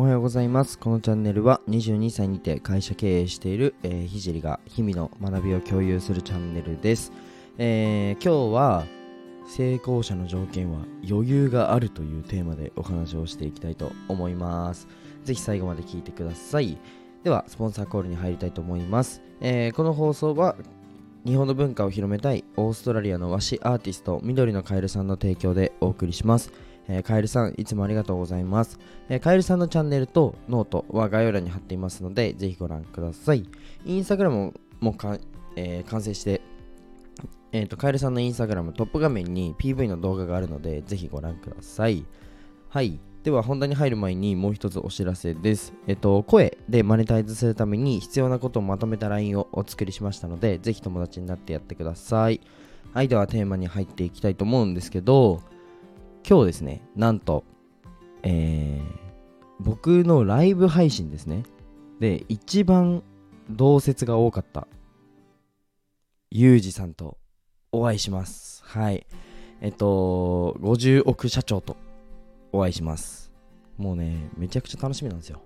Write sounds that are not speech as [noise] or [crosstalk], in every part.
おはようございます。このチャンネルは22歳にて会社経営している、えー、ひじりが日々の学びを共有するチャンネルです。えー今日は成功者の条件は余裕があるというテーマでお話をしていきたいと思います。ぜひ最後まで聞いてください。では、スポンサーコールに入りたいと思います。えーこの放送は日本の文化を広めたいオーストラリアの和紙アーティスト緑のカエルさんの提供でお送りします。えーカエルさん、いつもありがとうございます。えーカエルさんのチャンネルとノートは概要欄に貼っていますので、ぜひご覧ください。インスタグラムもか、えー完成して、えーと、カエルさんのインスタグラムトップ画面に PV の動画があるので、ぜひご覧ください。はい。では、本題に入る前にもう一つお知らせです。えっ、と、声でマネタイズするために必要なことをまとめた LINE をお作りしましたので、ぜひ友達になってやってください。はい。では、テーマに入っていきたいと思うんですけど、今日ですね、なんと、えー僕のライブ配信ですね。で、一番同説が多かった、ゆうじさんとお会いします。はい。えっと、50億社長とお会いします。もうね、めちゃくちゃ楽しみなんですよ。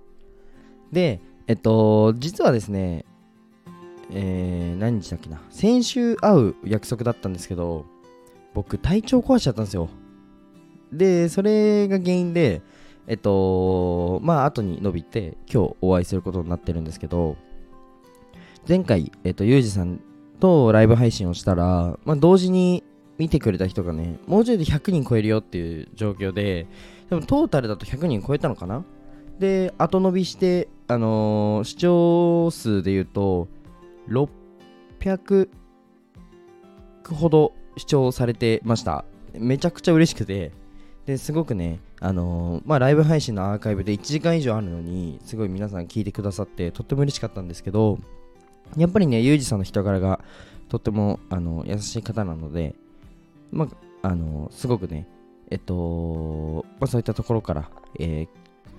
で、えっと、実はですね、えー、何日だっけな、先週会う約束だったんですけど、僕、体調壊しちゃったんですよ。で、それが原因で、えっと、まあ、後に伸びて、今日お会いすることになってるんですけど、前回、えっと、ゆうじさんとライブ配信をしたら、まあ、同時に見てくれた人がね、もうちょいで100人超えるよっていう状況で、でもトータルだと100人超えたのかな？で、後伸びして、あのー視聴数で言うと、600ほど視聴されてました。めちゃくちゃ嬉しくて、ですごくね、あのーまあ、ライブ配信のアーカイブで1時間以上あるのに、すごい皆さん聞いてくださって、とっても嬉しかったんですけど、やっぱりね、ゆうじさんの人柄がとってもあの優しい方なので、まあ、あのすごくね、えっと、まあ、そういったところから、えー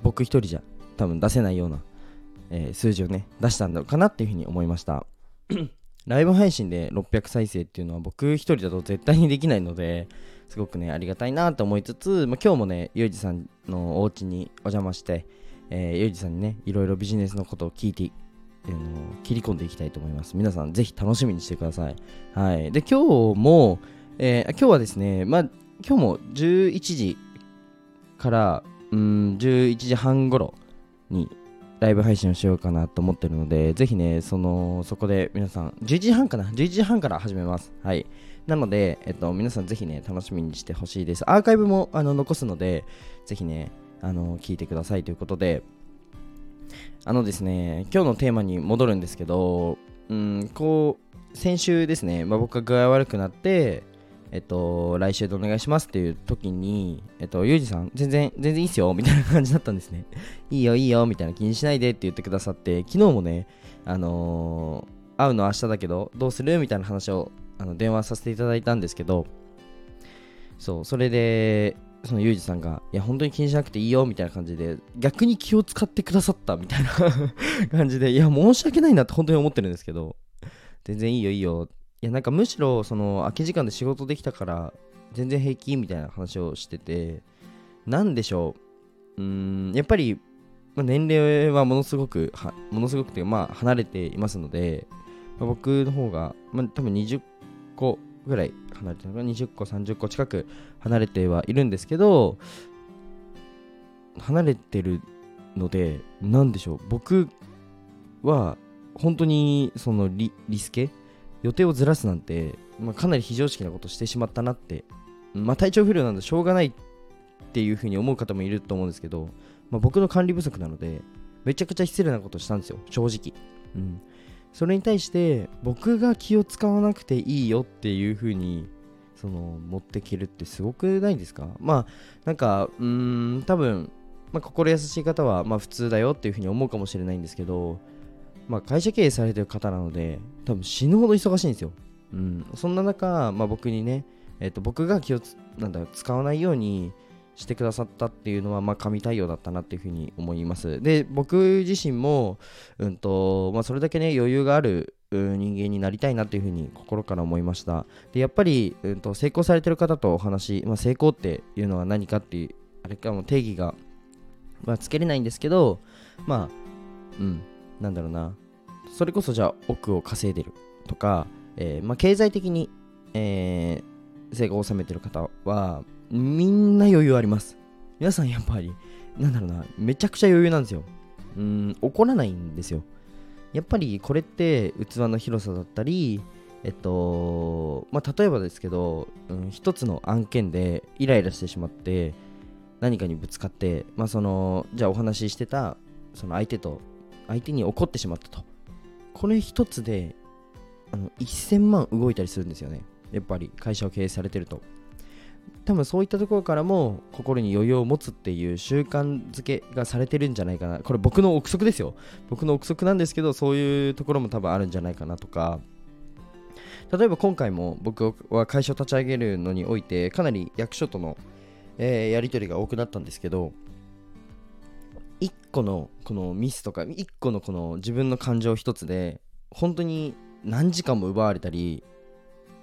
僕一人じゃ多分出せないような、えー数字をね、出したのかなっていうふうに思いました。ライブ配信で600再生っていうのは僕一人だと絶対にできないので、すごくね、ありがたいなと思いつつ、まあ、今日もね、ゆうじさんのお家にお邪魔して、えーゆうじさんにね、いろいろビジネスのことを聞いて、あの切り込んでいきたいと思います。皆さん、ぜひ楽しみにしてください。はい。で、今日も、えー今日はですね、まあ、今日も11時から、うん、11時半頃にライブ配信をしようかなと思ってるので、ぜひね、その、そこで皆さん、11時半かな ?11 時半から始めます。はい。なので、えっと、皆さんぜひね、楽しみにしてほしいです。アーカイブもあの残すので、ぜひね、あの、聞いてくださいということで、あのですね、今日のテーマに戻るんですけど、うん、こう、先週ですね、まあ、僕が具合悪くなって、えっと、来週でお願いしますっていう時に、えっと、ゆうじさん、全然、全然いいっすよ、みたいな感じだったんですね。[laughs] いいよ、いいよ、みたいな気にしないでって言ってくださって、昨日もね、あのー会うの明日だけど、どうする？みたいな話をあの電話させていただいたんですけど、そう、それで、そのゆうじさんが、いや、本当に気にしなくていいよ、みたいな感じで、逆に気を使ってくださった、みたいな [laughs] 感じで、いや、申し訳ないなって本当に思ってるんですけど、全然いいよ、いいよ。いや、なんかむしろ、その、空き時間で仕事できたから、全然平気、みたいな話をしてて、なんでしょう、うん、やっぱり、まあ、年齢はものすごくは、ものすごくて、まあ、離れていますので、まあ僕の方が、まあ、多分20個ぐらい離れてるのか20個30個近く離れてはいるんですけど離れてるので何でしょう。僕は本当にそのリリスケ予定をずらすなんて、まあ、かなり非常識なことしてしまったなって。まあ体調不良なんでしょうがないっていうふうに思う方もいると思うんですけど、まあ、僕の管理不足なのでめちゃくちゃ失礼なことしたんですよ。正直。うん。それに対して僕が気を使わなくていいよっていう風にその持ってけるってすごくないですか？まあなんかうーん多分、まあ、心優しい方はまあ普通だよっていう風に思うかもしれないんですけどまあ会社経営されてる方なので多分死ぬほど忙しいんですようんそんな中、まあ、僕にねえっ、と僕が気をなんだ使わないようにしてくださったっていうのは、まあ、神対応だったなっていうふうに思います。で、僕自身も、うんとまあ、それだけね、余裕がある人間になりたいなっていうふうに心から思いました。で、やっぱり、うん、と成功されてる方とお話、まあ、成功っていうのは何かっていう、あれかも定義がまあつけれないんですけどまあうんなんだろうな。それこそじゃあ億を稼いでるとか、えーまあ、経済的に、えー、成功を収めてる方はみんな余裕あります。皆さんやっぱりなんだろうなめちゃくちゃ余裕なんですよ。うん怒らないんですよ。やっぱりこれって器の広さだったりえっとまあ例えばですけど、うん、一つの案件でイライラしてしまって何かにぶつかってまあそのじゃあお話ししてたその相手と相手に怒ってしまったと。これ一つであの1000万動いたりするんですよね。やっぱり会社を経営されてると。多分そういったところからも心に余裕を持つっていう習慣づけがされてるんじゃないかな。これ僕の憶測ですよ。僕の憶測なんですけどそういうところも多分あるんじゃないかなとか。例えば今回も僕は会社を立ち上げるのにおいてかなり役所との、えー、やり取りが多くなったんですけど1個のこのミスとか1個のこの自分の感情一つで本当に何時間も奪われたり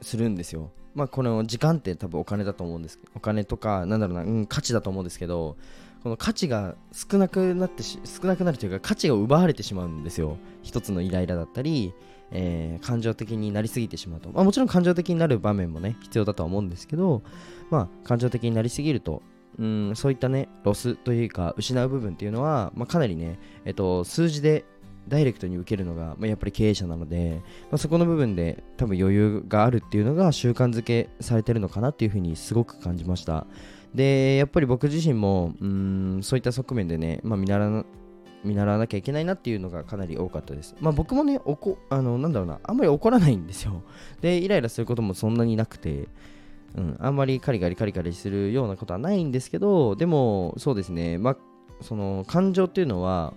するんですよ。まあこの時間って多分お金だと思うんですけどお金とかなんだろうな、うん、価値だと思うんですけどこの価値が少なくなって少なくなるというか価値が奪われてしまうんですよ。一つのイライラだったり、えー、感情的になりすぎてしまうと、まあ、もちろん感情的になる場面もね必要だとは思うんですけどまあ感情的になりすぎるとうんそういったねロスというか失う部分っていうのは、まあ、かなりね、えっと、数字でダイレクトに受けるのが、まあ、やっぱり経営者なので、まあ、そこの部分で多分余裕があるっていうのが習慣づけされてるのかなっていうふうにすごく感じましたでやっぱり僕自身もうんそういった側面でね、まあ、見習わ見習わなきゃいけないなっていうのがかなり多かったです。まあ僕もね、おこあのなんだろうな、あんまり怒らないんですよ。で、イライラすることもそんなになくて、うん、あんまりカリカリカリカリするようなことはないんですけど、でも、そうですね、まあ、その感情っていうのは、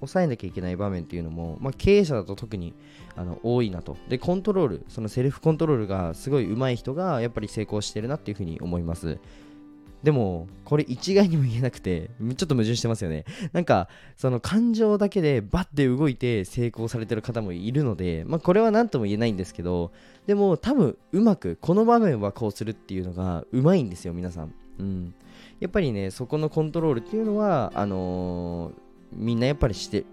抑えなきゃいけない場面っていうのも、まあ、経営者だと特にあの多いなと。で、コントロール、そのセルフコントロールがすごい上手い人がやっぱり成功してるなっていうふうに思います。でも、これ一概にも言えなくて、[laughs] ちょっと矛盾してますよね。なんか、その感情だけでバッて動いて成功されてる方もいるので、まあこれは何とも言えないんですけど、でも多分うまく、この場面はこうするっていうのがうまいんですよ、皆さん。うん。やっぱりね、そこのコントロールっていうのは、あのーみんなやっぱりして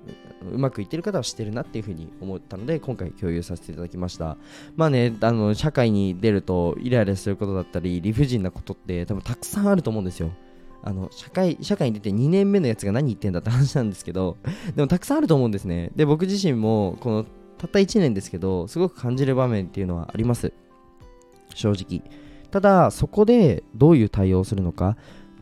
うまくいってる方はしてるなっていうふうに思ったので今回共有させていただきました。まあねあの社会に出るとイライラすることだったり理不尽なことって多分たくさんあると思うんですよ。あの社会社会に出て2年目のやつが何言ってんだって話なんですけどでもたくさんあると思うんですね。で僕自身もこのたった1年ですけどすごく感じる場面っていうのはあります。正直。ただそこでどういう対応をするのか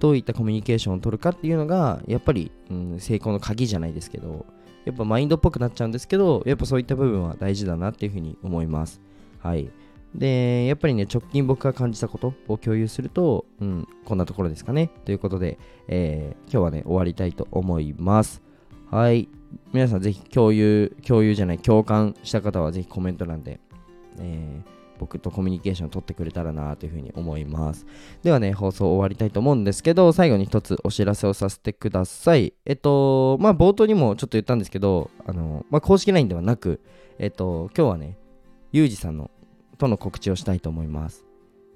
どういったコミュニケーションを取るかっていうのがやっぱり、うん、成功の鍵じゃないですけどやっぱマインドっぽくなっちゃうんですけどやっぱそういった部分は大事だなっていうふうに思います。はい。でやっぱりね直近僕が感じたことを共有すると、うん、こんなところですかね。ということで、えー、今日はね終わりたいと思います。はい。皆さんぜひ共有共有じゃない共感した方はぜひコメント欄で、えー僕とコミュニケーションを取ってくれたらなというふうに思います。ではね、放送終わりたいと思うんですけど、最後に一つお知らせをさせてください。えっと、まあ冒頭にもちょっと言ったんですけど、あの、まあ公式 LINE ではなく、えっと、今日はね、ゆうじさんのとの告知をしたいと思います。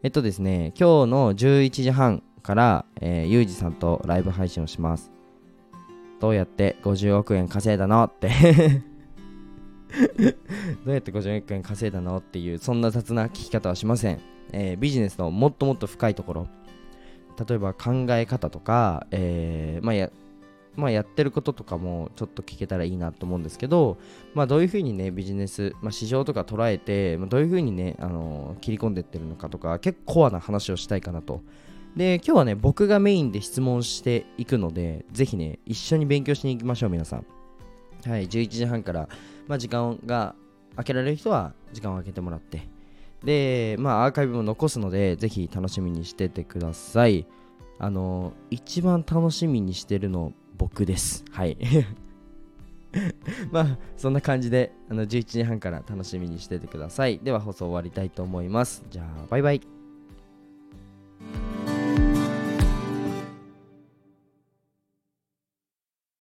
えっとですね、今日の11時半から、えー、ゆうじさんとライブ配信をします。どうやって50億円稼いだのってどうやって50億円稼いだのっていうそんな雑な聞き方はしません、えー、ビジネスのもっともっと深いところ。例えば考え方とか、えー、まあやまあ、やってることとかもちょっと聞けたらいいなと思うんですけど、まあ、どういうふうにねビジネス、まあ、市場とか捉えて、まあ、どういうふうにね、あのー、切り込んでってるのかとか結構コアな話をしたいかなと。で今日はね僕がメインで質問していくのでぜひね一緒に勉強しに行きましょう皆さん。はい11時半からまあ、時間が空けられる人は時間を空けてもらって。で、まあ、アーカイブも残すのでぜひ楽しみにしててください。あの一番楽しみにしてるの僕です。はい。[laughs] まあそんな感じであの11時半から楽しみにしててください。では放送終わりたいと思います。じゃあバイバイ。